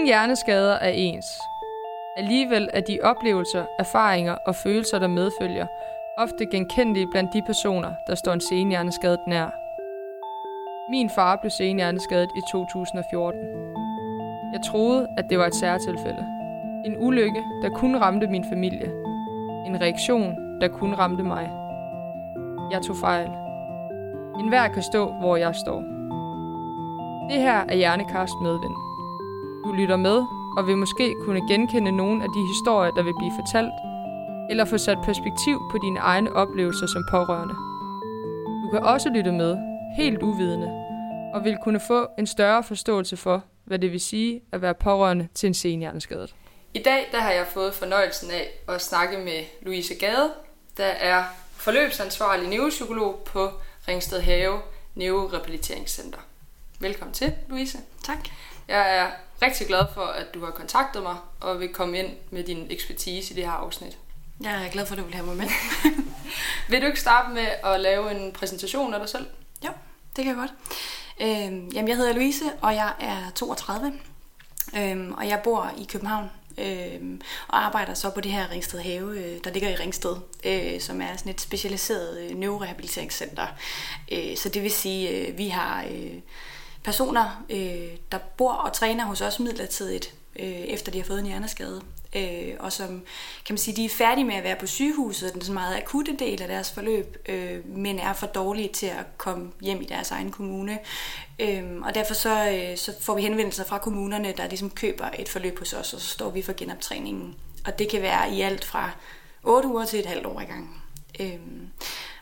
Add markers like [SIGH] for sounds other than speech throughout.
Ingen hjerneskader er ens. Alligevel er de oplevelser, erfaringer og følelser, der medfølger, ofte genkendelige blandt de personer, der står en senhjerneskadet nær. Min far blev senhjerneskadet i 2014. Jeg troede, at det var et særtilfælde. En ulykke, der kun ramte min familie. En reaktion, der kun ramte mig. Jeg tog fejl. En hver kan stå, hvor jeg står. Det her er Hjernekast Medvind. Du lytter med og vil måske kunne genkende nogle af de historier, der vil blive fortalt, eller få sat perspektiv på dine egne oplevelser som pårørende. Du kan også lytte med, helt uvidende, og vil kunne få en større forståelse for, hvad det vil sige at være pårørende til en senhjerneskadet. I dag der har jeg fået fornøjelsen af at snakke med Louise Gade, der er forløbsansvarlig neuropsykolog på Ringsted Have Neurorehabiliteringscenter. Velkommen til, Louise. Tak. Jeg er rigtig glad for, at du har kontaktet mig og vil komme ind med din ekspertise i det her afsnit. Jeg er glad for, at du vil have mig med. [LAUGHS] vil du ikke starte med at lave en præsentation af dig selv? Jo, det kan jeg godt. Øhm, jamen, jeg hedder Louise, og jeg er 32. Øhm, og jeg bor i København øhm, og arbejder så på det her Ringsted Have, øh, der ligger i Ringsted, øh, som er sådan et specialiseret øh, neurorehabiliteringscenter. Øh, så det vil sige, øh, vi har øh, personer, øh, der bor og træner hos os midlertidigt, øh, efter de har fået en hjerneskade. Øh, og som kan man sige, de er færdige med at være på sygehuset, den så meget akutte del af deres forløb, øh, men er for dårlige til at komme hjem i deres egen kommune. Øh, og derfor så, øh, så får vi henvendelser fra kommunerne, der ligesom køber et forløb hos os, og så står vi for genoptræningen. Og det kan være i alt fra 8 uger til et halvt år i gang. Øh,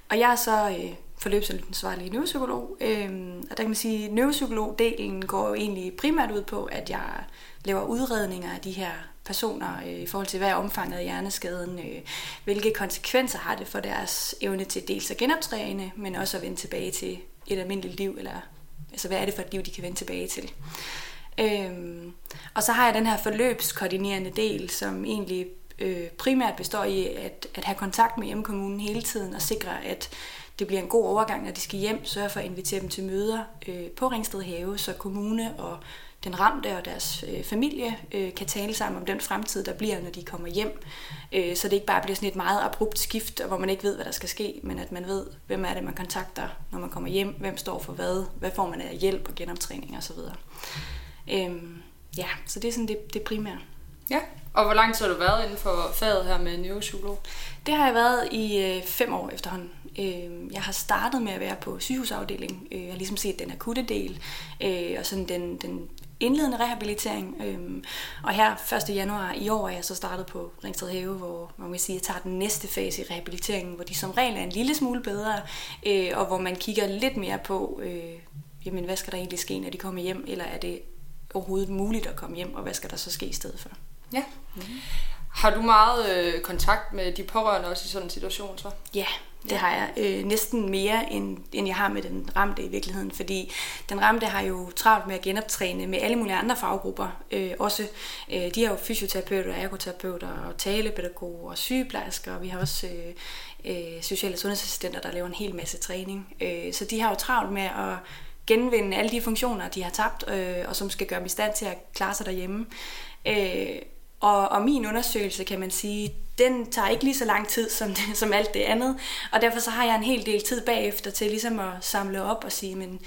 og jeg er så øh, forløbsansvarlig neuropsykolog. Øhm, og der kan man sige, at neuropsykologdelen går jo egentlig primært ud på, at jeg laver udredninger af de her personer øh, i forhold til, hvad er omfanget af hjerneskaden, øh, hvilke konsekvenser har det for deres evne til dels at genoptræne, men også at vende tilbage til et almindeligt liv, eller altså hvad er det for et liv, de kan vende tilbage til. Øhm, og så har jeg den her forløbskoordinerende del, som egentlig øh, primært består i at, at have kontakt med hjemmekommunen hele tiden og sikre, at det bliver en god overgang, når de skal hjem. Sørge for at invitere dem til møder øh, på Ringsted Have, så kommune og den ramte og deres øh, familie øh, kan tale sammen om den fremtid, der bliver, når de kommer hjem. Øh, så det ikke bare bliver sådan et meget abrupt skift, hvor man ikke ved, hvad der skal ske, men at man ved, hvem er det, man kontakter, når man kommer hjem, hvem står for hvad, hvad får man af hjælp og genoptræning osv. Øh, ja, så det er sådan det, det primære. Ja, og hvor lang tid har du været inden for faget her med neuropsykolog? Det har jeg været i øh, fem år efterhånden. Øh, jeg har startet med at være på sygehusafdeling. Øh, jeg har ligesom set den akutte del, øh, og sådan den, den indledende rehabilitering. Øh, og her 1. januar i år er jeg så startet på Ringsted Have, hvor man kan sige, at jeg tager den næste fase i rehabiliteringen, hvor de som regel er en lille smule bedre, øh, og hvor man kigger lidt mere på, øh, jamen, hvad skal der egentlig ske, når de kommer hjem, eller er det overhovedet muligt at komme hjem, og hvad skal der så ske i stedet for? Ja. Mm-hmm. Har du meget øh, kontakt med de pårørende også i sådan en situation så? Ja, det ja. har jeg. Øh, næsten mere, end, end jeg har med den ramte i virkeligheden. Fordi den ramte har jo travlt med at genoptræne med alle mulige andre faggrupper. Øh, også, øh, de har jo fysioterapeuter, ergoterapeuter, og talepædagoger og sygeplejersker. Og vi har også øh, øh, sociale sundhedsassistenter, der laver en hel masse træning. Øh, så de har jo travlt med at genvinde alle de funktioner, de har tabt, øh, og som skal gøre dem i stand til at klare sig derhjemme. Øh, og, og min undersøgelse, kan man sige, den tager ikke lige så lang tid som, det, som alt det andet. Og derfor så har jeg en hel del tid bagefter til ligesom at samle op og sige, men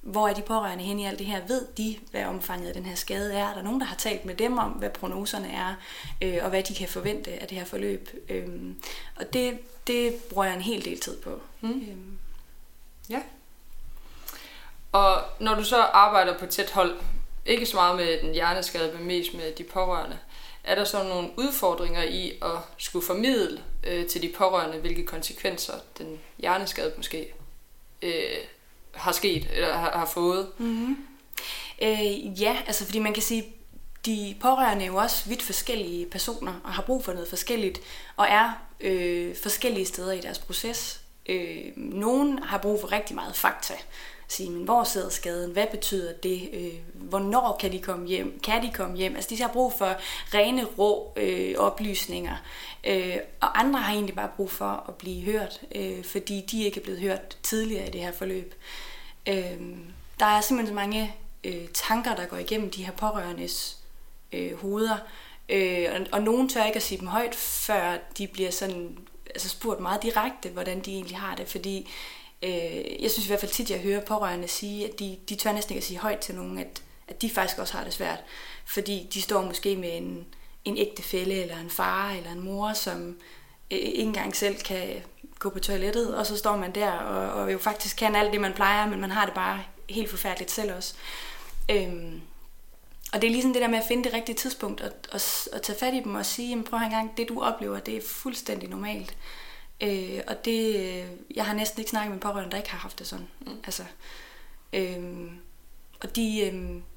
hvor er de pårørende hen i alt det her? Ved de, hvad omfanget af den her skade er? Er der nogen, der har talt med dem om, hvad prognoserne er, øh, og hvad de kan forvente af det her forløb? Øhm, og det, det bruger jeg en hel del tid på. Mm. Øhm. Ja. Og når du så arbejder på tæt hold, ikke så meget med den hjerneskade, men mest med de pårørende, er der så nogle udfordringer i at skulle formidle øh, til de pårørende, hvilke konsekvenser den hjerneskade måske øh, har sket eller har, har fået? Mm-hmm. Øh, ja, altså fordi man kan sige, de pårørende er jo også vidt forskellige personer og har brug for noget forskelligt og er øh, forskellige steder i deres proces. Øh, nogen har brug for rigtig meget fakta sige, men hvor sidder skaden? Hvad betyder det? Øh, hvornår kan de komme hjem? Kan de komme hjem? Altså de har brug for rene, rå øh, oplysninger. Øh, og andre har egentlig bare brug for at blive hørt, øh, fordi de ikke er blevet hørt tidligere i det her forløb. Øh, der er simpelthen så mange øh, tanker, der går igennem de her pårørendes øh, hoveder. Øh, og, og nogen tør ikke at sige dem højt, før de bliver sådan, altså spurgt meget direkte, hvordan de egentlig har det. Fordi øh, jeg synes i hvert fald tit, jeg hører pårørende sige, at de, de tør næsten ikke at sige højt til nogen, at, at de faktisk også har det svært. Fordi de står måske med en, en ægte fælle, eller en far, eller en mor, som øh, ikke engang selv kan gå på toilettet, og så står man der og, og jo faktisk kan alt det, man plejer, men man har det bare helt forfærdeligt selv også. Øhm, og det er ligesom det der med at finde det rigtige tidspunkt og, og, og tage fat i dem og sige, jamen, prøv en gang, det du oplever, det er fuldstændig normalt. Øh, og det, øh, jeg har næsten ikke snakket med pårørende, der ikke har haft det sådan. Mm. Altså, øh, og de, øh,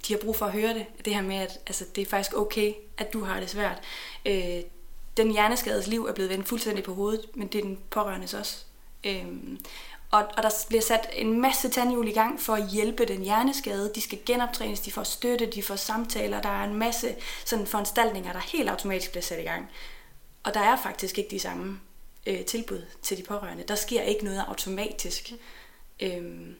de har brug for at høre det, det her med, at altså, det er faktisk okay, at du har det svært. Øh, den hjerneskades liv er blevet vendt fuldstændig på hovedet, men det er den pårørendes også. Øh, og, og der bliver sat en masse tandhjul i gang for at hjælpe den hjerneskade. De skal genoptrænes, de får støtte, de får samtaler. Der er en masse sådan foranstaltninger, der helt automatisk bliver sat i gang. Og der er faktisk ikke de samme øh, tilbud til de pårørende. Der sker ikke noget automatisk. Mm. Øhm,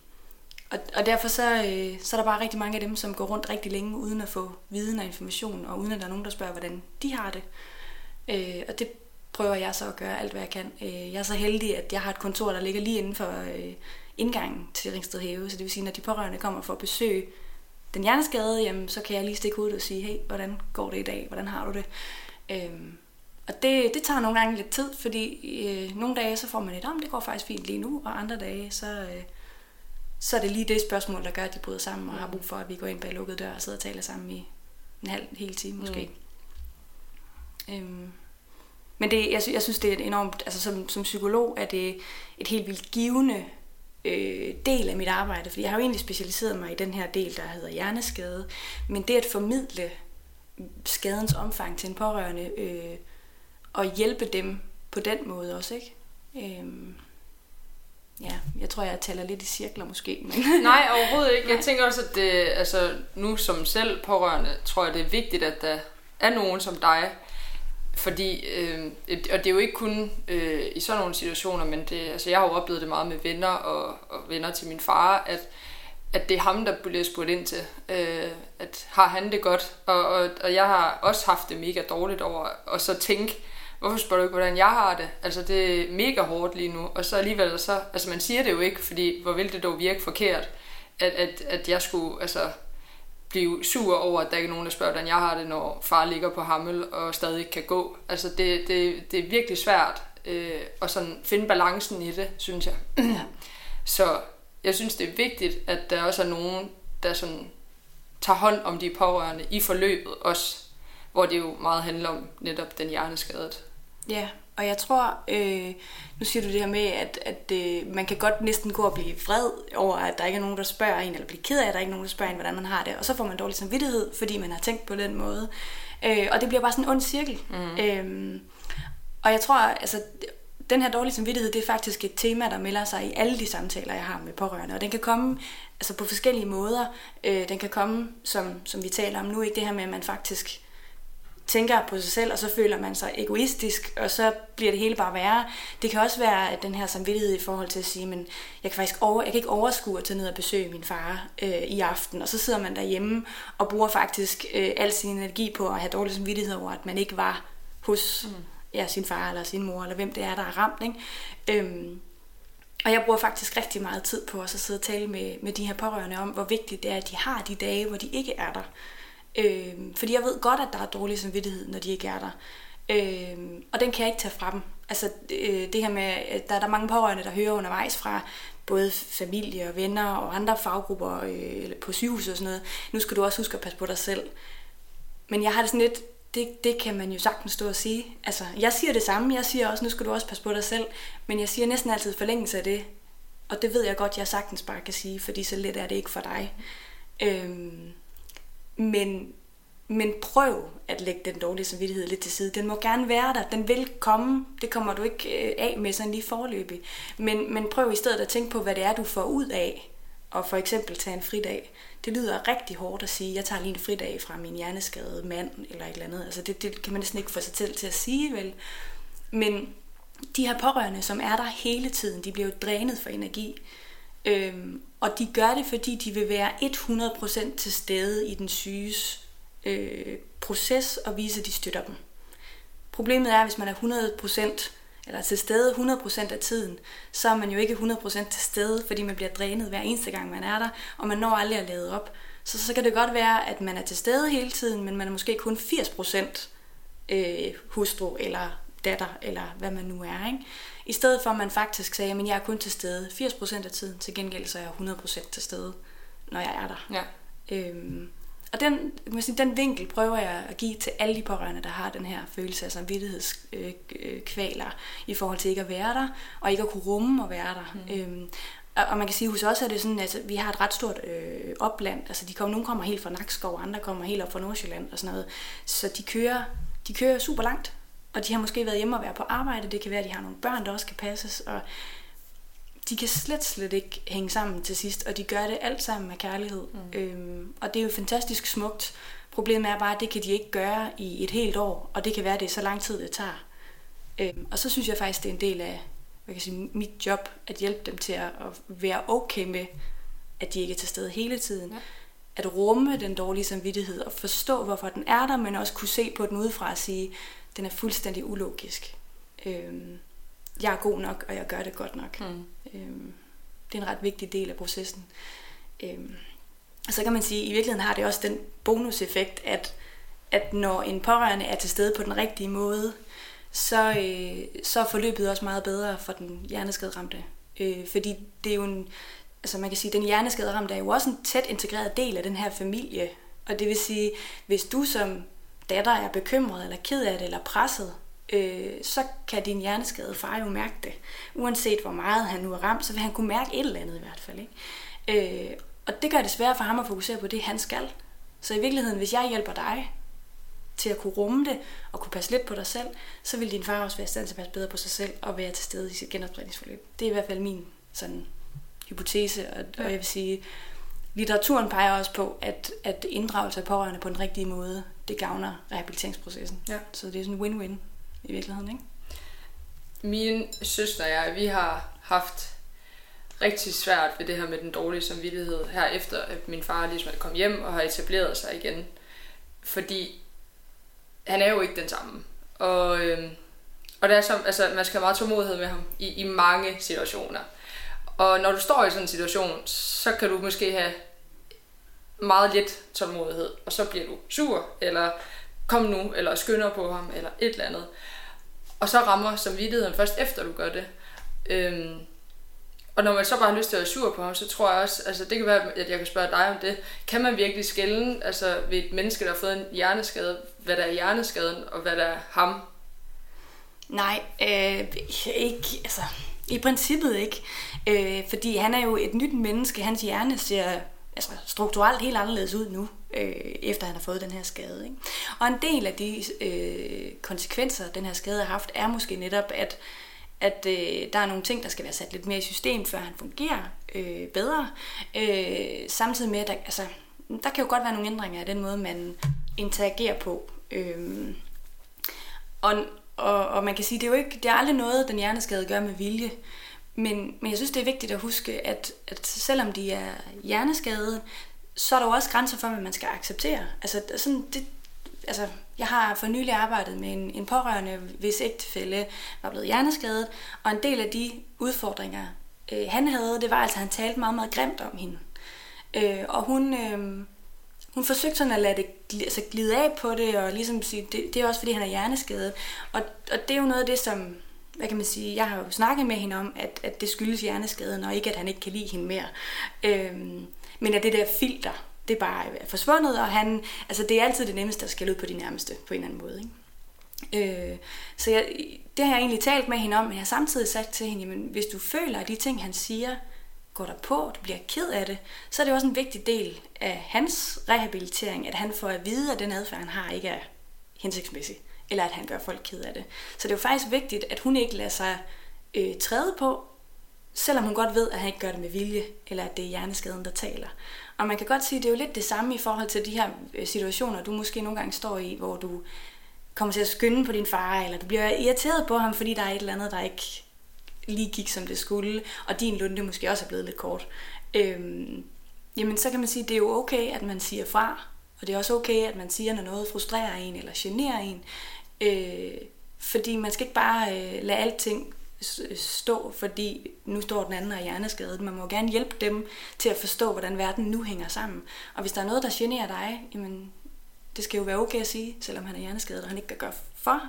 og, og derfor så, øh, så er der bare rigtig mange af dem, som går rundt rigtig længe uden at få viden og information, og uden at der er nogen, der spørger, hvordan de har det. Øh, og det prøver jeg så at gøre alt, hvad jeg kan. Øh, jeg er så heldig, at jeg har et kontor, der ligger lige inden for øh, indgangen til Ringsted Have, så det vil sige, når de pårørende kommer for at besøge den hjerneskade, jamen, så kan jeg lige stikke hovedet og sige, hey, hvordan går det i dag? Hvordan har du det? Øh, og det, det tager nogle gange lidt tid, fordi øh, nogle dage så får man et, om det går faktisk fint lige nu, og andre dage så, øh, så er det lige det spørgsmål, der gør, at de bryder sammen og har brug for, at vi går ind bag lukkede dør og sidder og taler sammen i en halv hel time måske. Mm. Øhm, men det, jeg, jeg synes, det er et enormt, altså som, som psykolog er det et helt vildt givende øh, del af mit arbejde, fordi jeg har jo egentlig specialiseret mig i den her del, der hedder hjerneskade, men det at formidle skadens omfang til en pårørende, øh, og hjælpe dem på den måde også, ikke? Øhm, ja, jeg tror, jeg taler lidt i cirkler måske. Men [LAUGHS] Nej, overhovedet ikke. Jeg tænker også, at det, altså, nu som selv pårørende, tror jeg, det er vigtigt, at der er nogen som dig, fordi, øh, og det er jo ikke kun øh, i sådan nogle situationer, men det, altså, jeg har jo oplevet det meget med venner og, og venner til min far, at, at det er ham, der bliver spurgt ind til, øh, at har han det godt? Og, og, og jeg har også haft det mega dårligt over, og så tænke, hvorfor spørger du ikke, hvordan jeg har det? Altså, det er mega hårdt lige nu. Og så alligevel, så, altså man siger det jo ikke, fordi hvor vil det dog virke forkert, at, at, at jeg skulle altså, blive sur over, at der ikke er nogen, der spørger, hvordan jeg har det, når far ligger på hammel og stadig ikke kan gå. Altså, det, det, det er virkelig svært øh, at sådan finde balancen i det, synes jeg. Så jeg synes, det er vigtigt, at der også er nogen, der sådan tager hånd om de pårørende i forløbet også, hvor det jo meget handler om netop den hjerneskadet. Ja, og jeg tror, øh, nu siger du det her med, at, at øh, man kan godt næsten gå og blive vred over, at der ikke er nogen, der spørger en, eller blive ked af, at der ikke er nogen, der spørger en, hvordan man har det, og så får man dårlig samvittighed, fordi man har tænkt på den måde. Øh, og det bliver bare sådan en ond cirkel. Mm. Øh, og jeg tror, altså, den her dårlige samvittighed, det er faktisk et tema, der melder sig i alle de samtaler, jeg har med pårørende. Og den kan komme altså på forskellige måder. Øh, den kan komme, som, som vi taler om nu, ikke det her med, at man faktisk tænker på sig selv, og så føler man sig egoistisk, og så bliver det hele bare værre. Det kan også være at den her samvittighed i forhold til at sige, men jeg kan faktisk over, jeg kan ikke overskue at tage ned og besøge min far øh, i aften, og så sidder man derhjemme og bruger faktisk øh, al sin energi på at have dårlig samvittighed over, at man ikke var hos mm. ja, sin far eller sin mor, eller hvem det er, der er ramt. Ikke? Øhm, og jeg bruger faktisk rigtig meget tid på at sidde og tale med, med de her pårørende om, hvor vigtigt det er, at de har de dage, hvor de ikke er der. Øh, fordi jeg ved godt, at der er dårlig samvittighed, når de ikke er der. Øh, og den kan jeg ikke tage fra dem. Altså øh, det her med, at der, der mange pårørende, der hører undervejs fra både familie og venner og andre faggrupper øh, på sygehus og sådan noget. Nu skal du også huske at passe på dig selv. Men jeg har det sådan lidt, det, det kan man jo sagtens stå og sige. Altså, jeg siger det samme. Jeg siger også, nu skal du også passe på dig selv. Men jeg siger næsten altid forlængelse af det. Og det ved jeg godt, jeg sagtens bare kan sige, fordi så let er det ikke for dig. Øhm, men, men prøv at lægge den dårlige samvittighed lidt til side. Den må gerne være der. Den vil komme. Det kommer du ikke øh, af med sådan lige forløbig. Men, men prøv i stedet at tænke på, hvad det er, du får ud af. Og for eksempel tage en fridag. Det lyder rigtig hårdt at sige, jeg tager lige en fridag fra min hjerneskadede mand, eller et eller andet. Altså det, det kan man næsten ikke få sig til, til at sige, vel? Men de her pårørende, som er der hele tiden, de bliver jo drænet for energi. Øhm, og de gør det, fordi de vil være 100% til stede i den syges øh, proces og vise, at de støtter dem. Problemet er, at hvis man er 100% eller til stede 100% af tiden, så er man jo ikke 100% til stede, fordi man bliver drænet hver eneste gang, man er der, og man når aldrig at lade op. Så, så kan det godt være, at man er til stede hele tiden, men man er måske kun 80% øh, hustru eller datter, eller hvad man nu er. Ikke? I stedet for, at man faktisk sagde, at jeg er kun til stede 80% af tiden, til gengæld så er jeg 100% til stede, når jeg er der. Ja. Øhm, og den, man sige, den vinkel prøver jeg at give til alle de pårørende, der har den her følelse af samvittighedskvaler i forhold til ikke at være der, og ikke at kunne rumme og være der. Mm. Øhm, og, og man kan sige, hos os er det sådan, at vi har et ret stort øh, opland. Altså, de kommer, nogle kommer helt fra Nakskov, andre kommer helt op fra Nordsjælland og sådan noget. Så de kører, de kører super langt, og de har måske været hjemme og være på arbejde. Det kan være, at de har nogle børn, der også kan passes. Og de kan slet, slet ikke hænge sammen til sidst, og de gør det alt sammen med kærlighed. Mm. Øhm, og det er jo fantastisk smukt. Problemet er bare, at det kan de ikke gøre i et helt år, og det kan være, at det er så lang tid, det tager. Øhm, og så synes jeg faktisk, det er en del af hvad kan sige, mit job, at hjælpe dem til at, at være okay med, at de ikke er til stede hele tiden. Ja. At rumme den dårlige samvittighed, og forstå, hvorfor den er der, men også kunne se på den udefra og sige, den er fuldstændig ulogisk. Øhm, jeg er god nok, og jeg gør det godt nok. Mm. Øhm, det er en ret vigtig del af processen. Øhm, og så kan man sige, at i virkeligheden har det også den bonuseffekt, at, at når en pårørende er til stede på den rigtige måde, så, øh, så er forløbet også meget bedre for den hjerneskaderamte. Øh, fordi det er jo en, altså man kan sige, den hjerneskaderamte er jo også en tæt integreret del af den her familie. Og det vil sige, hvis du som datter er bekymret, eller ked af det, eller presset, øh, så kan din hjerneskade far jo mærke det. Uanset hvor meget han nu er ramt, så vil han kunne mærke et eller andet i hvert fald. Ikke? Øh, og det gør det svært for ham at fokusere på det, han skal. Så i virkeligheden, hvis jeg hjælper dig til at kunne rumme det, og kunne passe lidt på dig selv, så vil din far også være i stand til at passe bedre på sig selv, og være til stede i sit genoptræningsforløb. Det er i hvert fald min sådan, hypotese, og, ja. og jeg vil sige, litteraturen peger også på, at, at inddragelse af pårørende på den rigtige måde, det gavner rehabiliteringsprocessen. Ja. Så det er sådan en win-win i virkeligheden, ikke? Min søster og jeg, vi har haft rigtig svært ved det her med den dårlige samvittighed, her efter at min far ligesom er kommet hjem og har etableret sig igen. Fordi han er jo ikke den samme. Og, øhm, og det er som, altså, man skal have meget tålmodighed med ham i, i mange situationer. Og når du står i sådan en situation, så kan du måske have meget lidt tålmodighed, og så bliver du sur, eller kom nu, eller skynder på ham, eller et eller andet. Og så rammer samvittigheden først efter du gør det. Øhm, og når man så bare har lyst til at være sur på ham, så tror jeg også, altså det kan være, at jeg kan spørge dig om det, kan man virkelig skælde altså ved et menneske, der har fået en hjerneskade, hvad der er hjerneskaden, og hvad der er ham? Nej, øh, ikke, altså i princippet ikke. Øh, fordi han er jo et nyt menneske, hans hjerne ser altså, strukturelt helt anderledes ud nu, øh, efter han har fået den her skade. Ikke? Og en del af de øh, konsekvenser, den her skade har haft, er måske netop, at at øh, der er nogle ting, der skal være sat lidt mere i system, før han fungerer øh, bedre. Øh, samtidig med, at der, altså, der kan jo godt være nogle ændringer af den måde, man interagerer på. Øh, og, og, og man kan sige, det er jo ikke, det er aldrig noget, den hjerneskade gør med vilje. Men, men jeg synes, det er vigtigt at huske, at, at selvom de er hjerneskadede, så er der jo også grænser for, hvad man skal acceptere. Altså, sådan, det, altså, jeg har for nylig arbejdet med en, en pårørende, hvis ægtefælde var blevet hjerneskadet, og en del af de udfordringer, øh, han havde, det var altså, at han talte meget, meget grimt om hende. Øh, og hun, øh, hun forsøgte sådan at lade det glide, altså glide af på det, og ligesom sige, det, det er også fordi, han er hjerneskadet. Og, og det er jo noget af det, som, hvad kan man sige, jeg har jo snakket med hende om, at, at det skyldes hjerneskaden, og ikke at han ikke kan lide hende mere. Øhm, men at det der filter, det bare øh, er forsvundet, og han, altså det er altid det nemmeste at skælde ud på de nærmeste, på en eller anden måde. Ikke? Øh, så jeg, det har jeg egentlig talt med hende om, men jeg har samtidig sagt til hende, jamen, hvis du føler, at de ting, han siger, går der på, du bliver ked af det, så er det også en vigtig del af hans rehabilitering, at han får at vide, at den adfærd, han har, ikke er hensigtsmæssig, eller at han gør folk ked af det. Så det er jo faktisk vigtigt, at hun ikke lader sig øh, træde på, selvom hun godt ved, at han ikke gør det med vilje, eller at det er hjerneskaden, der taler. Og man kan godt sige, at det er jo lidt det samme i forhold til de her øh, situationer, du måske nogle gange står i, hvor du kommer til at skynde på din far, eller du bliver irriteret på ham, fordi der er et eller andet, der ikke lige gik, som det skulle, og din lunde måske også er blevet lidt kort. Øhm, jamen, så kan man sige, at det er jo okay, at man siger fra, og det er også okay, at man siger, når noget frustrerer en eller generer en. Øh, fordi man skal ikke bare øh, lade alting stå, fordi nu står den anden og er hjerneskadet. Man må gerne hjælpe dem til at forstå, hvordan verden nu hænger sammen. Og hvis der er noget, der generer dig, jamen, det skal jo være okay at sige, selvom han er hjerneskadet, og han ikke kan gøre for,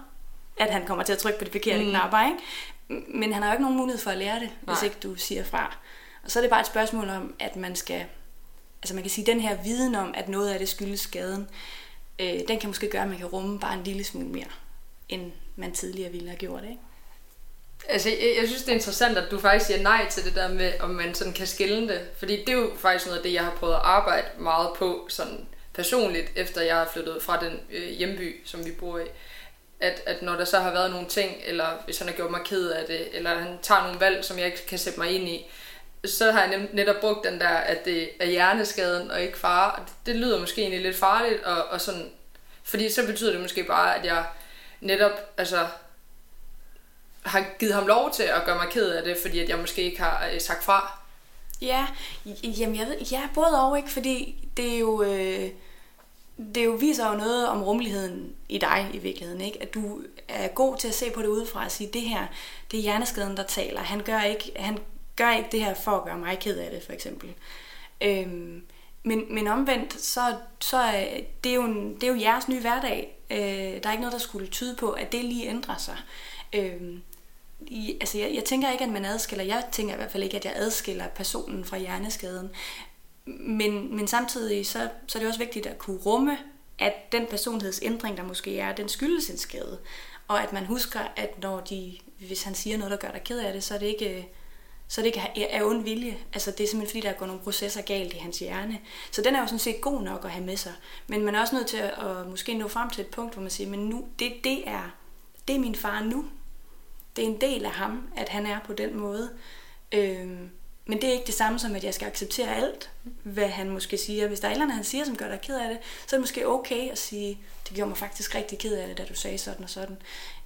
at han kommer til at trykke på de forkerte mm. knapper. Ikke? Men han har jo ikke nogen mulighed for at lære det, Nej. hvis ikke du siger fra. Og så er det bare et spørgsmål om, at man skal... Altså man kan sige, den her viden om, at noget af det skyldes skaden, øh, den kan måske gøre, at man kan rumme bare en lille smule mere, end man tidligere ville have gjort. Ikke? Altså, jeg, jeg synes, det er interessant, at du faktisk siger nej til det der med, om man sådan kan skille det. Fordi det er jo faktisk noget af det, jeg har prøvet at arbejde meget på sådan personligt, efter jeg har flyttet fra den øh, hjemby, som vi bor i. At, at når der så har været nogle ting, eller hvis han har gjort mig ked af det, eller han tager nogle valg, som jeg ikke kan sætte mig ind i, så har jeg netop brugt den der, at det er hjerneskaden og ikke far. Og det, det lyder måske egentlig lidt farligt, og, og sådan, fordi så betyder det måske bare, at jeg netop altså, har givet ham lov til at gøre mig ked af det, fordi at jeg måske ikke har øh, sagt fra. Ja, jamen jeg ved, ja, både og ikke, fordi det er jo, øh, det jo viser jo noget om rummeligheden i dig i virkeligheden, ikke? At du er god til at se på det udefra og sige, det her, det er hjerneskaden, der taler. Han gør ikke, han gør ikke det her for at gøre mig ked af det, for eksempel. Øhm, men, men omvendt, så, så øh, det, er jo en, det er jo jeres nye hverdag. Øh, der er ikke noget, der skulle tyde på, at det lige ændrer sig. Øh, i, altså jeg, jeg tænker ikke, at man adskiller, jeg tænker i hvert fald ikke, at jeg adskiller personen fra hjerneskaden. Men, men samtidig så, så er det også vigtigt at kunne rumme, at den personlighedsændring, der måske er, den skyldes en skade. Og at man husker, at når de, hvis han siger noget, der gør dig ked af det, så er det ikke, øh, så det ikke er ond vilje. Altså det er simpelthen fordi, der går nogle processer galt i hans hjerne. Så den er jo sådan set god nok at have med sig. Men man er også nødt til at, at måske nå frem til et punkt, hvor man siger, men nu, det, det, er, det er min far nu. Det er en del af ham, at han er på den måde. Øhm, men det er ikke det samme som, at jeg skal acceptere alt, hvad han måske siger. Hvis der er et eller andet, han siger, som gør dig ked af det, så er det måske okay at sige, det gjorde mig faktisk rigtig ked af det, da du sagde sådan og sådan.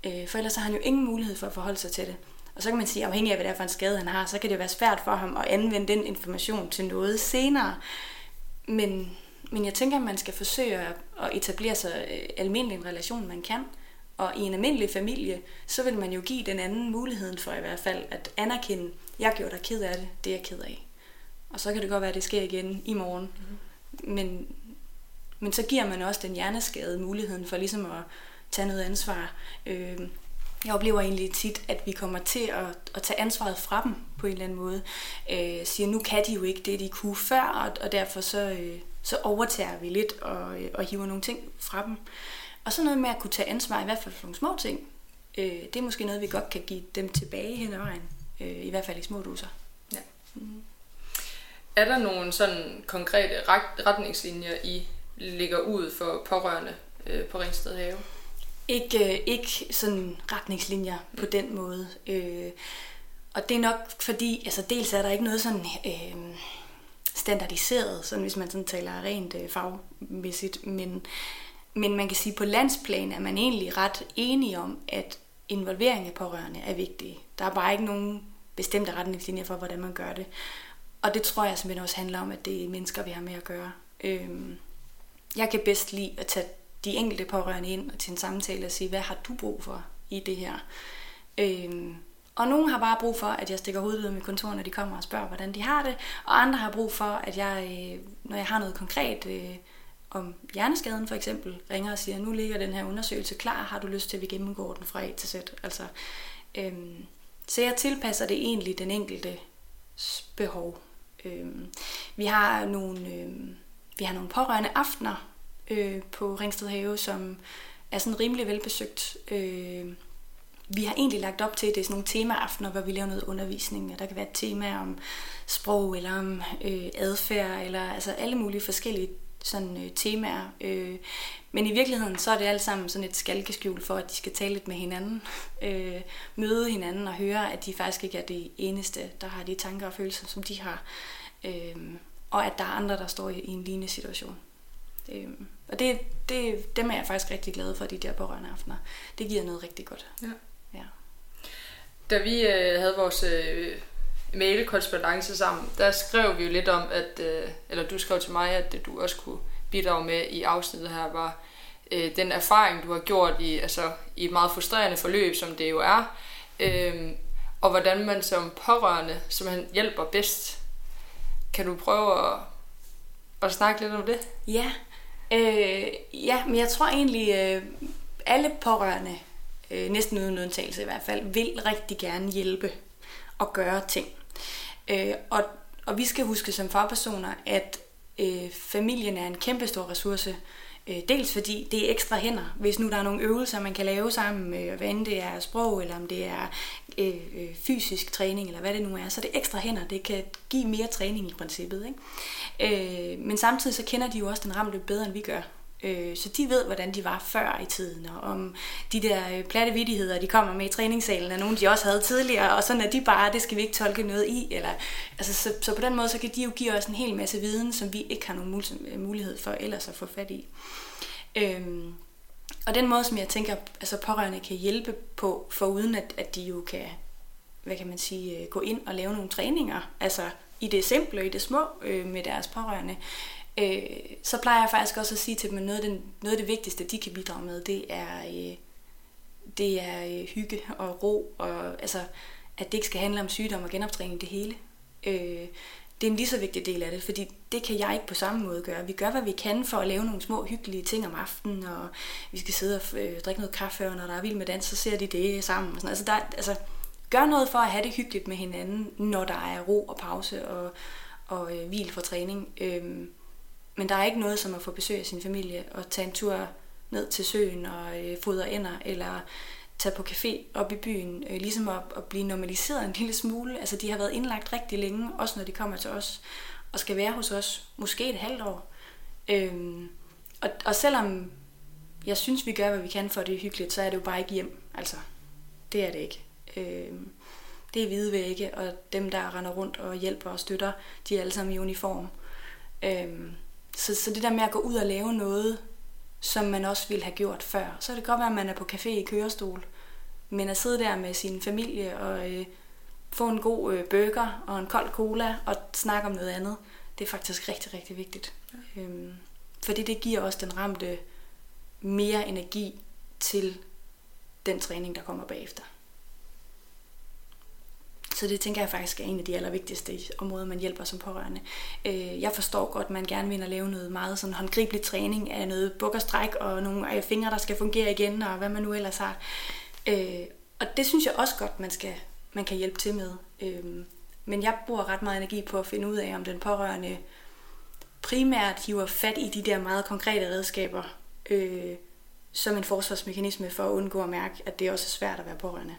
Øh, for ellers har han jo ingen mulighed for at forholde sig til det. Og så kan man sige, afhængig af hvad det er for en skade, han har, så kan det være svært for ham at anvende den information til noget senere. Men, men jeg tænker, at man skal forsøge at etablere sig øh, almindelig en relation, man kan. Og i en almindelig familie, så vil man jo give den anden muligheden for i hvert fald at anerkende, jeg gjorde dig ked af det, det er jeg ked af. Og så kan det godt være, at det sker igen i morgen. Mm-hmm. Men, men så giver man også den hjerneskade muligheden for ligesom at tage noget ansvar. Øh, jeg oplever egentlig tit, at vi kommer til at, at tage ansvaret fra dem på en eller anden måde. Øh, siger, nu kan de jo ikke det, de kunne før, og, og derfor så, øh, så overtager vi lidt og, øh, og hiver nogle ting fra dem. Og så noget med at kunne tage ansvar, i hvert fald for nogle små ting, øh, det er måske noget, vi godt kan give dem tilbage hen ad vejen. Øh, I hvert fald i små doser. Ja. Mm. Er der nogle sådan konkrete retningslinjer, I ligger ud for pårørende øh, på Ringsted Have? Ikke, øh, ikke sådan retningslinjer på mm. den måde. Øh, og det er nok fordi, altså dels er der ikke noget sådan øh, standardiseret, sådan hvis man sådan taler rent øh, fagmæssigt, men men man kan sige, at på landsplan er man egentlig ret enige om, at involvering af pårørende er vigtig. Der er bare ikke nogen bestemte retningslinjer for, hvordan man gør det. Og det tror jeg simpelthen også handler om, at det er mennesker, vi har med at gøre. Øhm, jeg kan bedst lide at tage de enkelte pårørende ind til en samtale og sige, hvad har du brug for i det her? Øhm, og nogen har bare brug for, at jeg stikker hovedet ud af mit kontor, når de kommer og spørger, hvordan de har det. Og andre har brug for, at jeg, øh, når jeg har noget konkret, øh, om hjerneskaden for eksempel, ringer og siger, nu ligger den her undersøgelse klar, har du lyst til, at vi gennemgår den fra A til Z? Altså, øhm, så jeg tilpasser det egentlig den enkelte behov. Øhm, vi har nogle, øhm, vi har nogle pårørende aftener øh, på Ringsted Have, som er sådan rimelig velbesøgt. Øh, vi har egentlig lagt op til, at det er sådan nogle temaaftener, hvor vi laver noget undervisning, der kan være et tema om sprog, eller om øh, adfærd, eller altså alle mulige forskellige sådan øh, temaer. Øh, men i virkeligheden så er det alt sammen sådan et skalkeskjul for, at de skal tale lidt med hinanden, øh, møde hinanden og høre, at de faktisk ikke er det eneste, der har de tanker og følelser, som de har. Øh, og at der er andre, der står i, i en lignende situation. Øh, og det, det, dem er jeg faktisk rigtig glad for, de der pårørende aftener. Det giver noget rigtig godt. Ja. ja. Da vi øh, havde vores øh, mail-korrespondence sammen, der skrev vi jo lidt om, at, øh, eller du skrev til mig, at du også kunne bidrage med i afsnittet her, var øh, den erfaring, du har gjort i, altså, i et meget frustrerende forløb, som det jo er, øh, og hvordan man som pårørende simpelthen hjælper bedst. Kan du prøve at, at snakke lidt om det? Ja, øh, ja men jeg tror egentlig, øh, alle pårørende, øh, næsten uden undtagelse i hvert fald, vil rigtig gerne hjælpe og gøre ting. Øh, og, og vi skal huske som fagpersoner, at øh, familien er en kæmpestor ressource. Øh, dels fordi det er ekstra hænder. Hvis nu der er nogle øvelser, man kan lave sammen, hvad end det er sprog, eller om det er øh, øh, fysisk træning, eller hvad det nu er, så det er ekstra hænder. Det kan give mere træning i princippet. Ikke? Øh, men samtidig så kender de jo også den ramte bedre, end vi gør. Øh, så de ved, hvordan de var før i tiden, og om de der øh, platte vidtigheder, de kommer med i træningssalen, er nogle, de også havde tidligere, og sådan er de bare, det skal vi ikke tolke noget i. Eller, altså, så, så på den måde, så kan de jo give os en hel masse viden, som vi ikke har nogen øh, mulighed for ellers at få fat i. Øhm, og den måde, som jeg tænker, altså pårørende kan hjælpe på, for uden at, at de jo kan, hvad kan man sige, øh, gå ind og lave nogle træninger, altså i det simple i det små øh, med deres pårørende, øh, så plejer jeg faktisk også at sige til dem, at noget af, den, noget af det vigtigste, de kan bidrage med, det er, øh, det er øh, hygge og ro, og altså, at det ikke skal handle om sygdom og genoptræning det hele. Øh, det er en lige så vigtig del af det, fordi det kan jeg ikke på samme måde gøre. Vi gør, hvad vi kan for at lave nogle små hyggelige ting om aftenen, og vi skal sidde og øh, drikke noget kaffe, og når der er vild med dans, så ser de det sammen. Og sådan. Altså, der, altså, gør noget for at have det hyggeligt med hinanden, når der er ro og pause og, og øh, hvil for træning. Øh, men der er ikke noget som at få besøg af sin familie og tage en tur ned til søen og øh, fodre ender, eller tage på café op i byen, øh, ligesom at, at blive normaliseret en lille smule. Altså de har været indlagt rigtig længe, også når de kommer til os, og skal være hos os, måske et halvt år. Øhm, og, og selvom jeg synes, vi gør, hvad vi kan for det hyggeligt, så er det jo bare ikke hjem. Altså, det er det ikke. Øhm, det er hvide vægge, og dem, der render rundt og hjælper og støtter, de er alle sammen i uniform. Øhm, så, så det der med at gå ud og lave noget, som man også ville have gjort før, så er det godt være, at man er på café i kørestol, men at sidde der med sin familie og øh, få en god øh, burger og en kold cola og snakke om noget andet, det er faktisk rigtig, rigtig vigtigt. Ja. Øhm, fordi det giver også den ramte mere energi til den træning, der kommer bagefter. Så det tænker jeg faktisk er en af de allervigtigste områder, man hjælper som pårørende. Øh, jeg forstår godt, at man gerne vil lave noget meget sådan håndgribelig træning af noget buk og stræk og nogle fingre, der skal fungere igen, og hvad man nu ellers har. Øh, og det synes jeg også godt, man, skal, man kan hjælpe til med. Øh, men jeg bruger ret meget energi på at finde ud af, om den pårørende primært hiver fat i de der meget konkrete redskaber, øh, som en forsvarsmekanisme for at undgå at mærke, at det også er svært at være pårørende.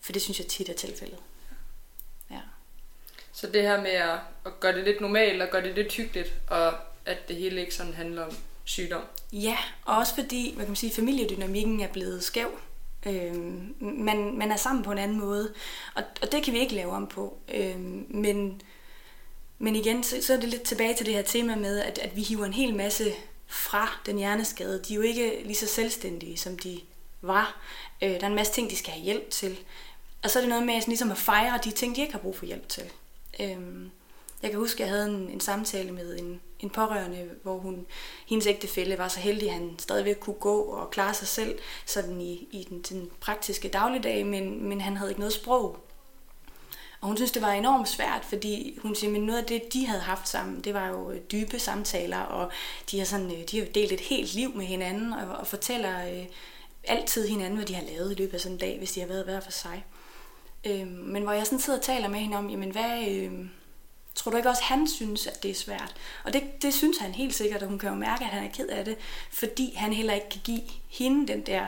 For det synes jeg tit er tilfældet. Så det her med at, at gøre det lidt normalt og gøre det lidt hyggeligt, og at det hele ikke sådan handler om sygdom. Ja, og også fordi, hvad kan man sige, familiedynamikken er blevet skæv. Øhm, man, man er sammen på en anden måde, og, og det kan vi ikke lave om på. Øhm, men, men igen, så, så er det lidt tilbage til det her tema med, at, at vi hiver en hel masse fra den hjerneskade. De er jo ikke lige så selvstændige, som de var. Øh, der er en masse ting, de skal have hjælp til. Og så er det noget med sådan, ligesom at fejre de ting, de ikke har brug for hjælp til. Øhm, jeg kan huske, at jeg havde en, en samtale med en, en pårørende, hvor hun, hendes ægtefælle var så heldig, at han stadigvæk kunne gå og klare sig selv sådan i, i den, den praktiske dagligdag, men, men han havde ikke noget sprog. Og hun synes, det var enormt svært, fordi hun siger, at noget af det, de havde haft sammen, det var jo øh, dybe samtaler, og de har, sådan, øh, de har jo delt et helt liv med hinanden, og, og fortæller øh, altid hinanden, hvad de har lavet i løbet af sådan en dag, hvis de har været hver for sig. Øh, men hvor jeg sådan sidder og taler med hende om, jamen hvad, øh, tror du ikke også, han synes, at det er svært? Og det, det synes han helt sikkert, og hun kan jo mærke, at han er ked af det, fordi han heller ikke kan give hende den der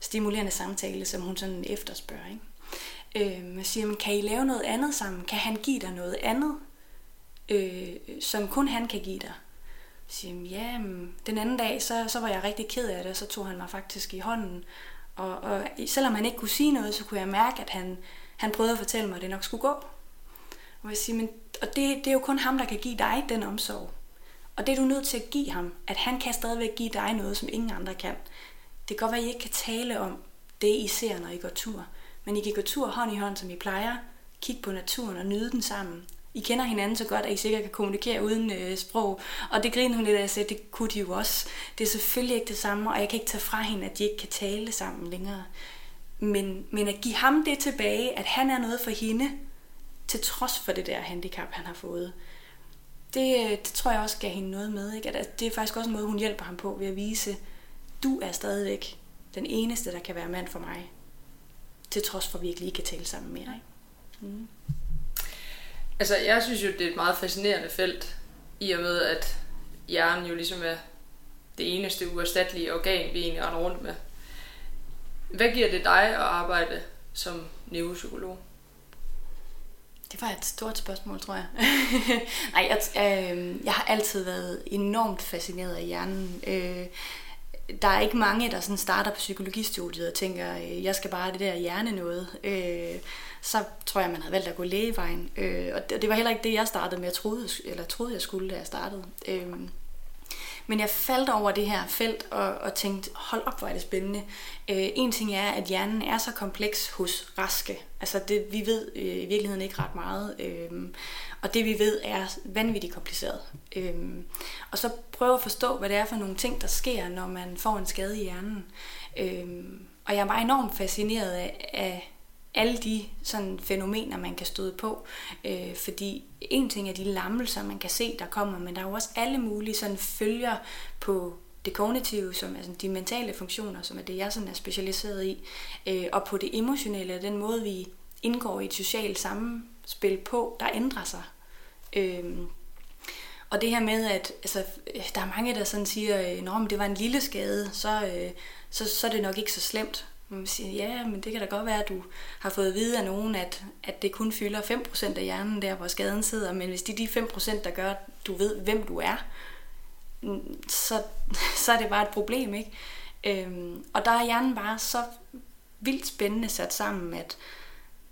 stimulerende samtale, som hun sådan efterspørger. Ikke? Øh, man siger, men kan I lave noget andet sammen? Kan han give dig noget andet, øh, som kun han kan give dig? Jeg siger, ja, den anden dag, så, så var jeg rigtig ked af det, og så tog han mig faktisk i hånden. Og, og selvom han ikke kunne sige noget, så kunne jeg mærke, at han, han prøvede at fortælle mig, at det nok skulle gå. Og jeg siger, men, og det, det er jo kun ham, der kan give dig den omsorg. Og det er du nødt til at give ham, at han kan stadigvæk give dig noget, som ingen andre kan. Det kan godt være, at I ikke kan tale om det, I ser, når I går tur. Men I kan gå tur hånd i hånd, som I plejer. Kig på naturen og nyde den sammen. I kender hinanden så godt, at I sikkert kan kommunikere uden øh, sprog. Og det griner hun lidt af, at sagde, det kunne de jo også. Det er selvfølgelig ikke det samme, og jeg kan ikke tage fra hende, at de ikke kan tale sammen længere. Men, men at give ham det tilbage, at han er noget for hende, til trods for det der handicap, han har fået, det, det tror jeg også gav hende noget med. Ikke? At det er faktisk også en måde, hun hjælper ham på ved at vise, du er stadigvæk den eneste, der kan være mand for mig. Til trods for, at vi ikke lige kan tale sammen mere. Ikke? Mm. Altså, jeg synes jo, det er et meget fascinerende felt, i og med, at hjernen jo ligesom er det eneste uerstattelige organ, vi egentlig render rundt med. Hvad giver det dig at arbejde som neuropsykolog? Det var et stort spørgsmål, tror jeg. [LAUGHS] Nej, jeg, øh, jeg har altid været enormt fascineret af hjernen. Øh, der er ikke mange, der sådan starter på psykologistudiet og tænker, øh, jeg skal bare det der hjerne noget. Øh, så tror jeg, man havde valgt at gå lægevejen. Øh, og det, det var heller ikke det, jeg startede med, jeg troede, eller troede jeg skulle, da jeg startede. Øh, men jeg faldt over det her felt og, og tænkte, hold op, hvor er det spændende. Øh, en ting er, at hjernen er så kompleks hos raske. Altså det, vi ved øh, i virkeligheden ikke ret meget. Øh, og det vi ved er vanvittigt kompliceret. Øh, og så prøve at forstå, hvad det er for nogle ting, der sker, når man får en skade i hjernen. Øh, og jeg var enormt fascineret af, af alle de sådan fænomener, man kan støde på. Øh, fordi en ting er de lammelser, man kan se, der kommer, men der er jo også alle mulige sådan følger på det kognitive, som er sådan de mentale funktioner, som er det, jeg sådan er specialiseret i, øh, og på det emotionelle, den måde, vi indgår i et socialt samspil på, der ændrer sig. Øh, og det her med, at altså, der er mange, der sådan siger, at det var en lille skade, så, øh, så, så er det nok ikke så slemt. Man siger, ja, men det kan da godt være, at du har fået at vide af nogen, at, at det kun fylder 5% af hjernen der, hvor skaden sidder. Men hvis det er de 5%, der gør, at du ved, hvem du er, så, så er det bare et problem, ikke? Øhm, og der er hjernen bare så vildt spændende sat sammen, at,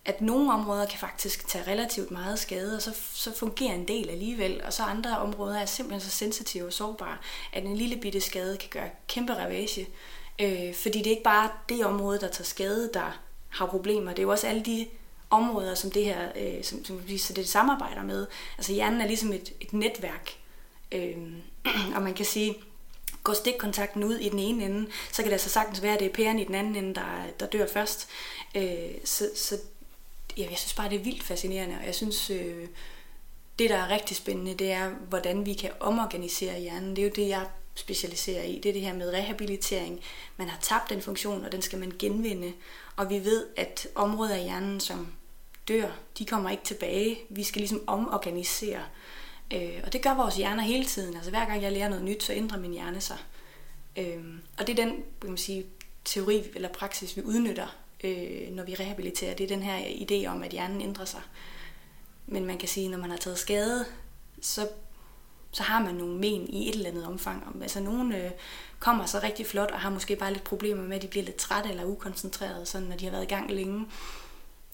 at nogle områder kan faktisk tage relativt meget skade, og så, så fungerer en del alligevel, og så andre områder er simpelthen så sensitive og sårbare, at en lille bitte skade kan gøre kæmpe ravage. Øh, fordi det er ikke bare det område, der tager skade, der har problemer. Det er jo også alle de områder, som det her øh, som, som vi, så det samarbejder med. Altså hjernen er ligesom et, et netværk. Øh, [CLEARS THROAT] og man kan sige, går stikkontakten ud i den ene ende, så kan det altså sagtens være, at det er pæren i den anden ende, der, der dør først. Øh, så så ja, jeg synes bare, det er vildt fascinerende, og jeg synes, øh, det der er rigtig spændende, det er, hvordan vi kan omorganisere hjernen. Det er jo det, jeg specialiserer i. Det er det her med rehabilitering. Man har tabt en funktion, og den skal man genvinde. Og vi ved, at områder af hjernen, som dør, de kommer ikke tilbage. Vi skal ligesom omorganisere. Øh, og det gør vores hjerner hele tiden. Altså hver gang jeg lærer noget nyt, så ændrer min hjerne sig. Øh, og det er den kan man sige, teori eller praksis, vi udnytter, øh, når vi rehabiliterer. Det er den her idé om, at hjernen ændrer sig. Men man kan sige, at når man har taget skade, så så har man nogle men i et eller andet omfang. Altså nogle øh, kommer så rigtig flot og har måske bare lidt problemer med, at de bliver lidt trætte eller ukoncentrerede, sådan, når de har været i gang længe.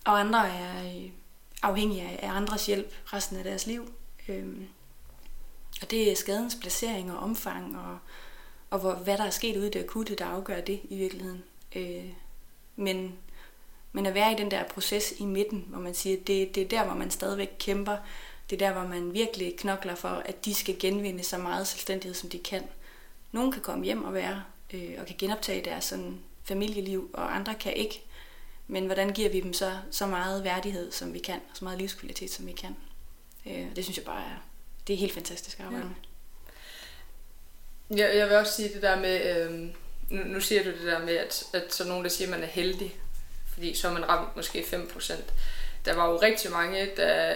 Og andre er øh, afhængige af andres hjælp resten af deres liv. Øhm, og det er skadens placering og omfang, og, og hvor, hvad der er sket ude i det akutte, der afgør det i virkeligheden. Øh, men, men at være i den der proces i midten, hvor man siger, det, det er der, hvor man stadigvæk kæmper det er der, hvor man virkelig knokler for, at de skal genvinde så meget selvstændighed, som de kan. Nogle kan komme hjem og være øh, og kan genoptage deres sådan, familieliv, og andre kan ikke. Men hvordan giver vi dem så, så meget værdighed, som vi kan, og så meget livskvalitet, som vi kan? Øh, det synes jeg bare er, det er helt fantastisk at arbejde ja. med. Jeg, jeg vil også sige det der med, øh, nu, nu siger du det der med, at, at så nogen, der siger, at man er heldig, fordi så er man ramt måske 5%. Der var jo rigtig mange, der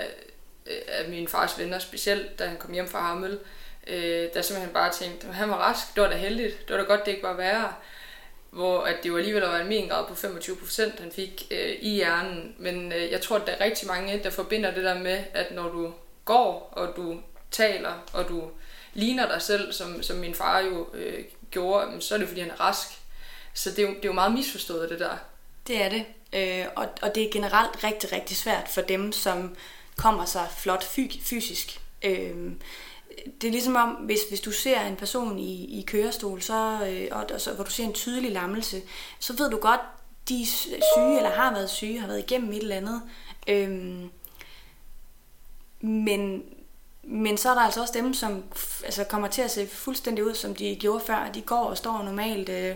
Øh, af min fars venner, specielt da han kom hjem fra Hammel, øh, der simpelthen bare tænkte, at han var rask, det var da heldigt, det var da godt, det ikke var værre. Hvor at det jo alligevel var en min grad på 25 procent, han fik øh, i hjernen. Men øh, jeg tror, at der er rigtig mange, der forbinder det der med, at når du går, og du taler, og du ligner dig selv, som, som min far jo øh, gjorde, så er det fordi, han er rask. Så det er, jo, det er jo meget misforstået, det der. Det er det. Øh, og, og det er generelt rigtig, rigtig svært for dem, som kommer sig flot fysisk. Øh, det er ligesom om, hvis, hvis du ser en person i, i kørestol, så, øh, og, og så, hvor du ser en tydelig lammelse, så ved du godt, de er syge eller har været syge, har været igennem et eller andet. Øhm, men, men så er der altså også dem, som altså, kommer til at se fuldstændig ud, som de gjorde før. De går og står normalt, øh,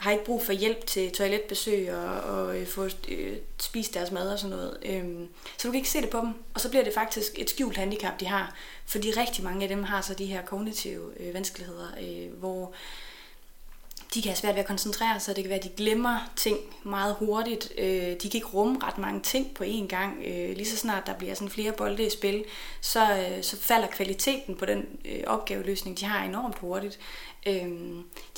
har ikke brug for hjælp til toiletbesøg og, og øh, få øh, spist deres mad og sådan noget. Øhm, så du kan ikke se det på dem. Og så bliver det faktisk et skjult handicap, de har. Fordi rigtig mange af dem har så de her kognitive øh, vanskeligheder, øh, hvor de kan have svært ved at koncentrere sig. Det kan være, at de glemmer ting meget hurtigt. Øh, de kan ikke rumme ret mange ting på én gang. Øh, lige så snart der bliver sådan flere bolde i spil, så, øh, så falder kvaliteten på den øh, opgaveløsning, de har enormt hurtigt. Øh,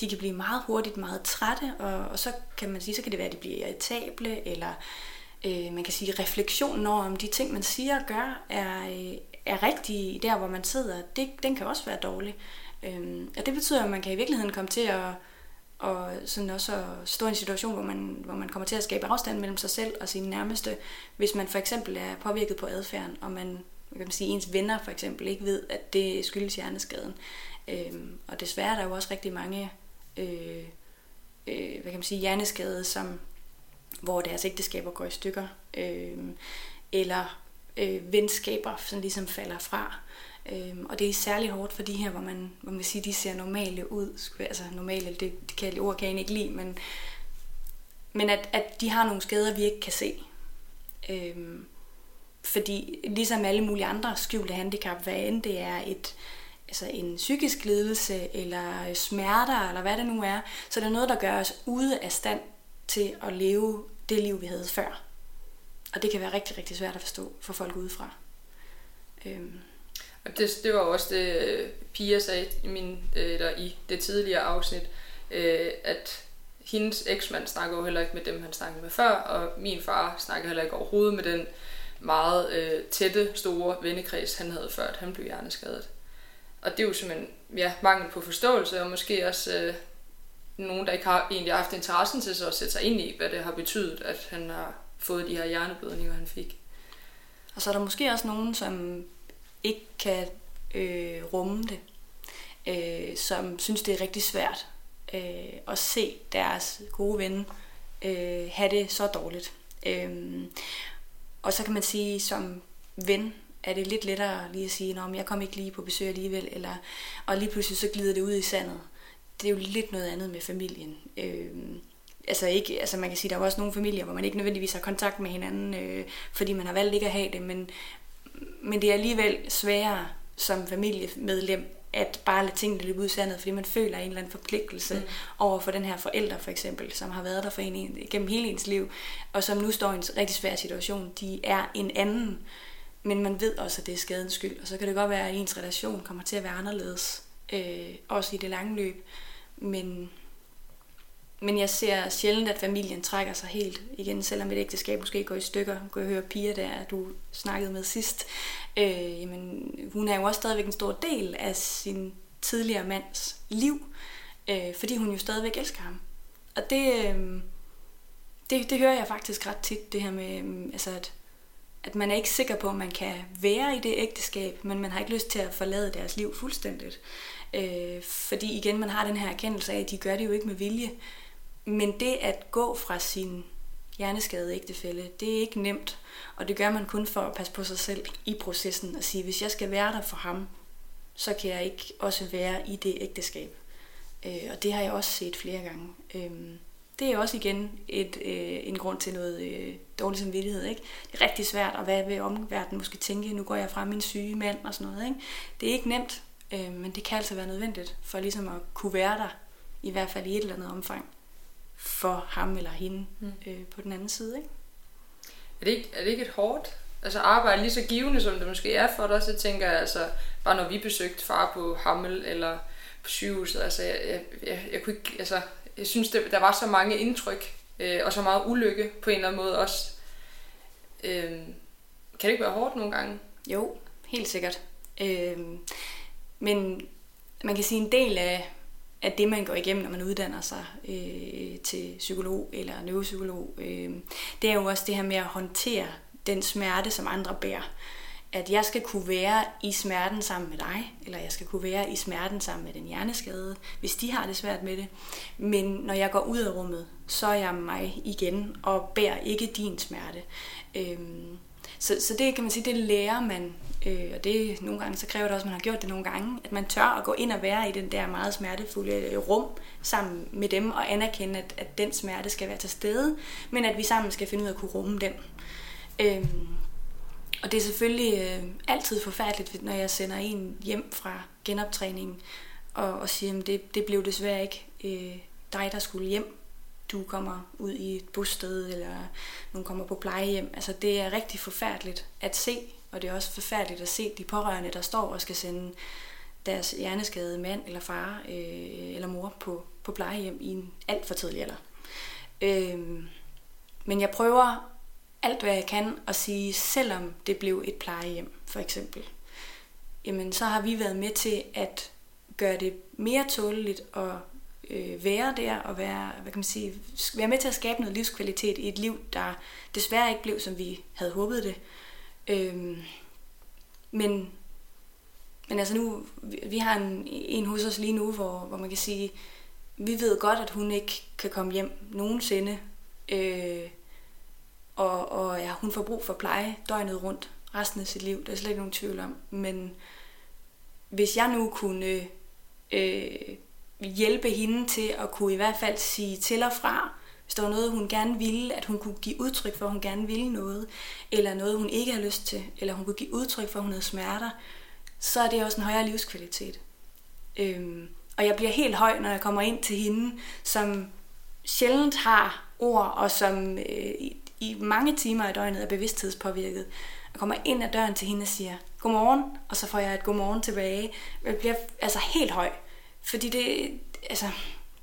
de kan blive meget hurtigt meget trætte, og, og så kan man sige, så kan det være, at de bliver irritable, eller øh, man kan sige, refleksionen over, om de ting, man siger og gør, er, er rigtige der, hvor man sidder, det, den kan også være dårlig. og det betyder, at man kan i virkeligheden komme til at og sådan også at stå i en situation, hvor man, hvor man kommer til at skabe afstand mellem sig selv og sine nærmeste, hvis man for eksempel er påvirket på adfærden, og man, kan man sige, ens venner for eksempel ikke ved, at det skyldes hjerneskaden. Øhm, og desværre er der jo også rigtig mange øh, øh, hvad kan man sige, hjerneskade, som, hvor deres ægteskaber går i stykker, øh, eller øh, venskaber, som ligesom falder fra. Øhm, og det er særlig hårdt for de her, hvor man, hvor man sige de ser normale ud. Altså normale, det, det kan, ord kan jeg ikke lide, men, men at, at de har nogle skader, vi ikke kan se. Øhm, fordi ligesom alle mulige andre skjulte handicap, hvad end det er et, altså en psykisk lidelse, eller smerter, eller hvad det nu er, så det er noget, der gør os ude af stand til at leve det liv, vi havde før. Og det kan være rigtig, rigtig svært at forstå for folk udefra. Øhm. Det, det var også det, Pia sagde i, min, eller i det tidligere afsnit, øh, at hendes eksmand snakker jo heller ikke med dem, han snakkede med før, og min far snakker heller ikke overhovedet med den meget øh, tætte, store vennekreds, han havde før, at han blev hjerneskadet. Og det er jo simpelthen ja, mangel på forståelse, og måske også øh, nogen, der ikke har egentlig haft interessen til så at sætte sig ind i, hvad det har betydet, at han har fået de her hjerneblødninger, han fik. Og så er der måske også nogen, som ikke kan øh, rumme det, øh, som synes, det er rigtig svært øh, at se deres gode ven øh, have det så dårligt. Øh, og så kan man sige, som ven er det lidt lettere lige at sige, at jeg kom ikke lige på besøg alligevel, eller, og lige pludselig så glider det ud i sandet. Det er jo lidt noget andet med familien. Øh, altså ikke, altså man kan sige, der er også nogle familier, hvor man ikke nødvendigvis har kontakt med hinanden, øh, fordi man har valgt ikke at have det, men, men det er alligevel sværere som familiemedlem at bare lade tingene løbe ud i sandet, fordi man føler en eller anden forpligtelse mm. over for den her forælder for eksempel, som har været der for en gennem hele ens liv, og som nu står i en rigtig svær situation. De er en anden, men man ved også, at det er skadens skyld, og så kan det godt være, at ens relation kommer til at være anderledes, øh, også i det lange løb. Men, men jeg ser sjældent, at familien trækker sig helt igen, selvom et ægteskab måske går i stykker. Går jeg høre Pia, der du snakkede med sidst. Øh, jamen, hun er jo også stadigvæk en stor del af sin tidligere mands liv, øh, fordi hun jo stadigvæk elsker ham. Og det, øh, det, det hører jeg faktisk ret tit, det her med, øh, altså at, at man er ikke sikker på, at man kan være i det ægteskab, men man har ikke lyst til at forlade deres liv fuldstændigt. Øh, fordi igen, man har den her erkendelse af, at de gør det jo ikke med vilje. Men det at gå fra sin hjerneskadede ægtefælle, det er ikke nemt. Og det gør man kun for at passe på sig selv i processen og sige, hvis jeg skal være der for ham, så kan jeg ikke også være i det ægteskab. Øh, og det har jeg også set flere gange. Øh, det er også igen et, øh, en grund til noget øh, dårlig samvittighed. Ikke? Det er rigtig svært, at hvad vil omverdenen måske tænke, nu går jeg fra min syge mand og sådan noget. Ikke? Det er ikke nemt, øh, men det kan altså være nødvendigt for ligesom at kunne være der, i hvert fald i et eller andet omfang for ham eller hende mm. øh, på den anden side. Ikke? Er, det ikke, er det ikke et hårdt altså arbejde lige så givende, som det måske er for dig, så tænker jeg altså, bare når vi besøgte far på Hammel eller på sygehuset, altså jeg, jeg, jeg, jeg kunne ikke, altså jeg synes, det, der var så mange indtryk, øh, og så meget ulykke på en eller anden måde også. Øh, kan det ikke være hårdt nogle gange? Jo, helt sikkert. Øh, men man kan sige, en del af, at det, man går igennem, når man uddanner sig øh, til psykolog eller neuropsykolog, øh, det er jo også det her med at håndtere den smerte, som andre bærer. At jeg skal kunne være i smerten sammen med dig, eller jeg skal kunne være i smerten sammen med den hjerneskade, hvis de har det svært med det. Men når jeg går ud af rummet, så er jeg mig igen og bærer ikke din smerte. Øh, så, så det kan man sige, det lærer man, øh, og det nogle gange, så kræver det også, at man har gjort det nogle gange, at man tør at gå ind og være i den der meget smertefulde øh, rum sammen med dem, og anerkende, at, at den smerte skal være til stede, men at vi sammen skal finde ud af at kunne rumme den. Øh, og det er selvfølgelig øh, altid forfærdeligt, når jeg sender en hjem fra genoptræningen, og, og siger, at det, det blev desværre ikke øh, dig, der skulle hjem. Du kommer ud i et bosted, eller nogen kommer på plejehjem. Altså, det er rigtig forfærdeligt at se, og det er også forfærdeligt at se de pårørende, der står og skal sende deres hjerneskadede mand eller far øh, eller mor på, på plejehjem i en alt for tidlig alder. Øh, men jeg prøver alt, hvad jeg kan at sige, selvom det blev et plejehjem, for eksempel, jamen så har vi været med til at gøre det mere tåleligt og øh, være der og være, hvad kan man sige, være med til at skabe noget livskvalitet i et liv, der desværre ikke blev, som vi havde håbet det. Øhm, men, men altså nu, vi har en, en hos os lige nu, hvor, hvor man kan sige, vi ved godt, at hun ikke kan komme hjem nogensinde. Øh, og, og ja, hun får brug for pleje døgnet rundt resten af sit liv. Det er slet ikke nogen tvivl om. Men hvis jeg nu kunne øh, hjælpe hende til at kunne i hvert fald sige til og fra, hvis der var noget, hun gerne ville, at hun kunne give udtryk for, at hun gerne ville noget, eller noget, hun ikke har lyst til, eller hun kunne give udtryk for, at hun havde smerter, så er det også en højere livskvalitet. Øhm, og jeg bliver helt høj, når jeg kommer ind til hende, som sjældent har ord, og som øh, i mange timer i døgnet er bevidsthedspåvirket. Jeg kommer ind ad døren til hende og siger, godmorgen, og så får jeg et godmorgen tilbage. Jeg bliver altså helt høj, fordi det, altså,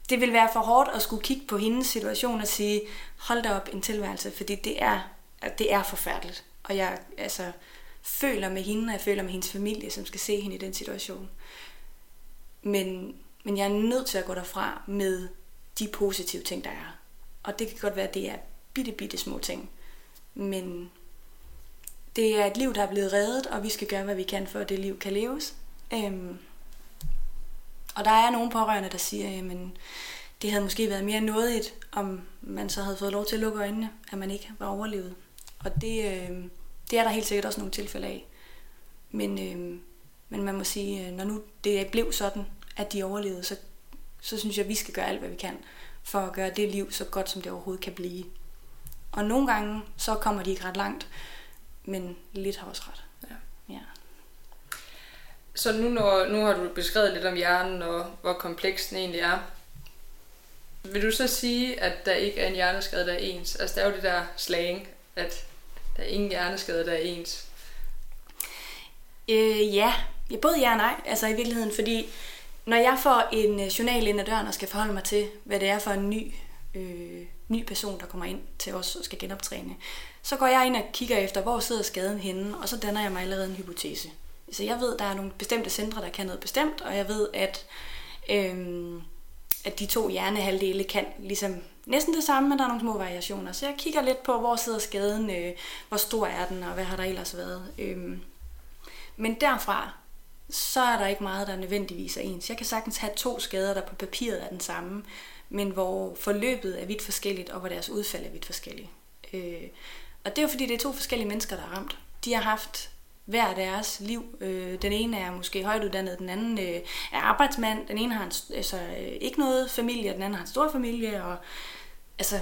det vil være for hårdt at skulle kigge på hendes situation og sige, hold da op en tilværelse, fordi det er, det er forfærdeligt. Og jeg altså, føler med hende, og jeg føler med hendes familie, som skal se hende i den situation. Men, men jeg er nødt til at gå derfra med de positive ting, der er. Og det kan godt være, at det er bitte, bitte små ting. Men det er et liv, der er blevet reddet, og vi skal gøre, hvad vi kan, for at det liv kan leves. Øhm, og der er nogle pårørende, der siger, jamen, det havde måske været mere nådigt, om man så havde fået lov til at lukke øjnene, at man ikke var overlevet. Og det, øh, det er der helt sikkert også nogle tilfælde af. Men, øh, men man må sige, øh, når nu det blev sådan, at de overlevede, så, så synes jeg, at vi skal gøre alt, hvad vi kan, for at gøre det liv så godt, som det overhovedet kan blive. Og nogle gange, så kommer de ikke ret langt, men lidt har også ret. Ja. ja. Så nu, når, nu har du beskrevet lidt om hjernen og hvor kompleks den egentlig er. Vil du så sige, at der ikke er en hjerneskade, der er ens? Altså der er jo det der slang, at der er ingen hjerneskade, der er ens. Øh, ja. ja, både ja og nej. Altså i virkeligheden, fordi når jeg får en øh, journal ind ad døren og skal forholde mig til, hvad det er for en ny øh, ny person, der kommer ind til os og skal genoptræne, så går jeg ind og kigger efter, hvor sidder skaden henne, og så danner jeg mig allerede en hypotese. Så jeg ved, der er nogle bestemte centre, der kan noget bestemt, og jeg ved, at, øhm, at de to hjernehalvdele kan ligesom næsten det samme, men der er nogle små variationer. Så jeg kigger lidt på, hvor sidder skaden, øh, hvor stor er den, og hvad har der ellers været. Øhm, men derfra, så er der ikke meget, der nødvendigvis er ens. Jeg kan sagtens have to skader, der på papiret er den samme, men hvor forløbet er vidt forskelligt, og hvor deres udfald er vidt forskelligt. Øh, og det er jo fordi, det er to forskellige mennesker, der er ramt. De har haft hver deres liv. Øh, den ene er måske højtuddannet, den anden øh, er arbejdsmand, den ene har en, altså, øh, ikke noget familie, og den anden har en stor familie. Og, altså,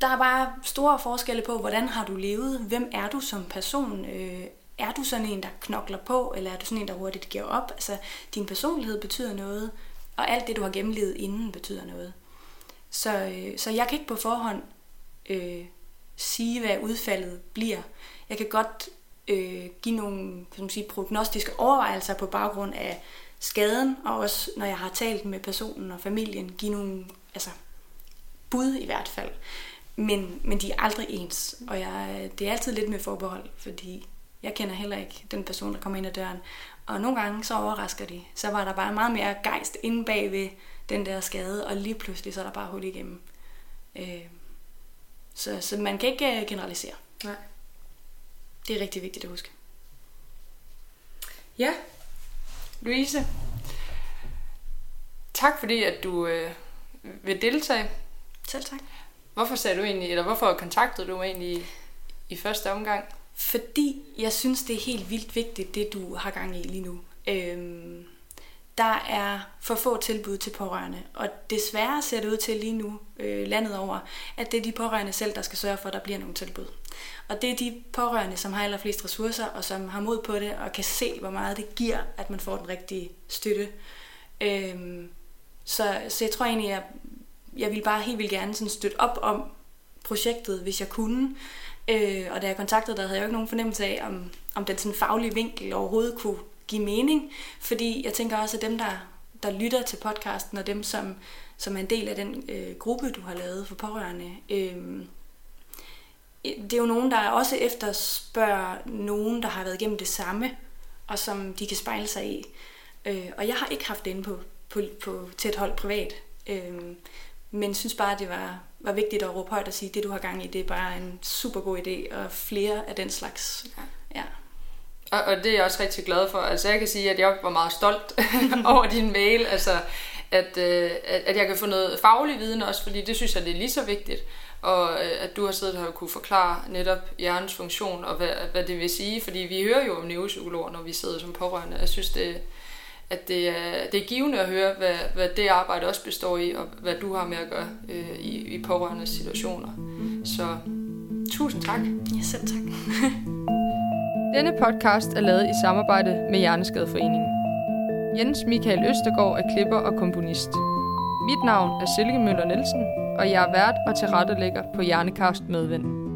der er bare store forskelle på, hvordan har du levet, hvem er du som person, øh, er du sådan en, der knokler på, eller er du sådan en, der hurtigt giver op? Altså, din personlighed betyder noget, og alt det, du har gennemlevet inden, betyder noget. Så, øh, så jeg kan ikke på forhånd øh, sige, hvad udfaldet bliver. Jeg kan godt øh, give nogle kan man sige, prognostiske overvejelser på baggrund af skaden, og også når jeg har talt med personen og familien, give nogle altså, bud i hvert fald. Men, men de er aldrig ens, og jeg, det er altid lidt med forbehold, fordi jeg kender heller ikke den person, der kommer ind ad døren. Og nogle gange så overrasker de. Så var der bare meget mere gejst inde bagved den der skade, og lige pludselig så er der bare hul igennem. Øh, så, så man kan ikke øh, generalisere. Nej. Det er rigtig vigtigt at huske. Ja, Louise. Tak fordi, at du øh, vil deltage. Selv tak. Hvorfor sagde du egentlig, eller hvorfor kontaktede du mig egentlig i, i første omgang? Fordi jeg synes, det er helt vildt vigtigt, det du har gang i lige nu. Øhm, der er for få tilbud til pårørende, og desværre ser det ud til lige nu øh, landet over, at det er de pårørende selv, der skal sørge for, at der bliver nogle tilbud. Og det er de pårørende, som har allerflest ressourcer, og som har mod på det, og kan se, hvor meget det giver, at man får den rigtige støtte. Øhm, så, så jeg tror egentlig, at jeg vil bare helt vildt gerne sådan støtte op om projektet, hvis jeg kunne. Øh, og da jeg kontaktede dig, havde jeg jo ikke nogen fornemmelse af, om, om den sådan faglige vinkel overhovedet kunne give mening. Fordi jeg tænker også, at dem, der, der lytter til podcasten, og dem, som, som er en del af den øh, gruppe, du har lavet for pårørende, øh, det er jo nogen, der også efterspørger nogen, der har været igennem det samme, og som de kan spejle sig i. Øh, og jeg har ikke haft det inde på, på, på tæt hold privat, øh, men synes bare, at det var, var vigtigt at råbe højt og sige, at det du har gang i, det er bare en super god idé, og flere af den slags. Ja. ja. Og, og det er jeg også rigtig glad for. Altså jeg kan sige, at jeg var meget stolt [LAUGHS] over din mail, altså at, øh, at jeg kan få noget faglig viden også, fordi det synes jeg, det er lige så vigtigt. Og øh, at du har siddet her og kunne forklare netop hjernens funktion og hvad, hvad det vil sige, fordi vi hører jo om neuropsykologer, når vi sidder som pårørende. Jeg synes, det, at det er, det er givende at høre, hvad, hvad det arbejde også består i, og hvad du har med at gøre øh, i, i pårørende situationer. Så tusind tak. Ja, selv tak. [LAUGHS] Denne podcast er lavet i samarbejde med Hjerneskadeforeningen. Jens Michael Østergaard er klipper og komponist. Mit navn er Silke Møller Nielsen, og jeg er vært og tilrettelægger på Hjernekast Medvind.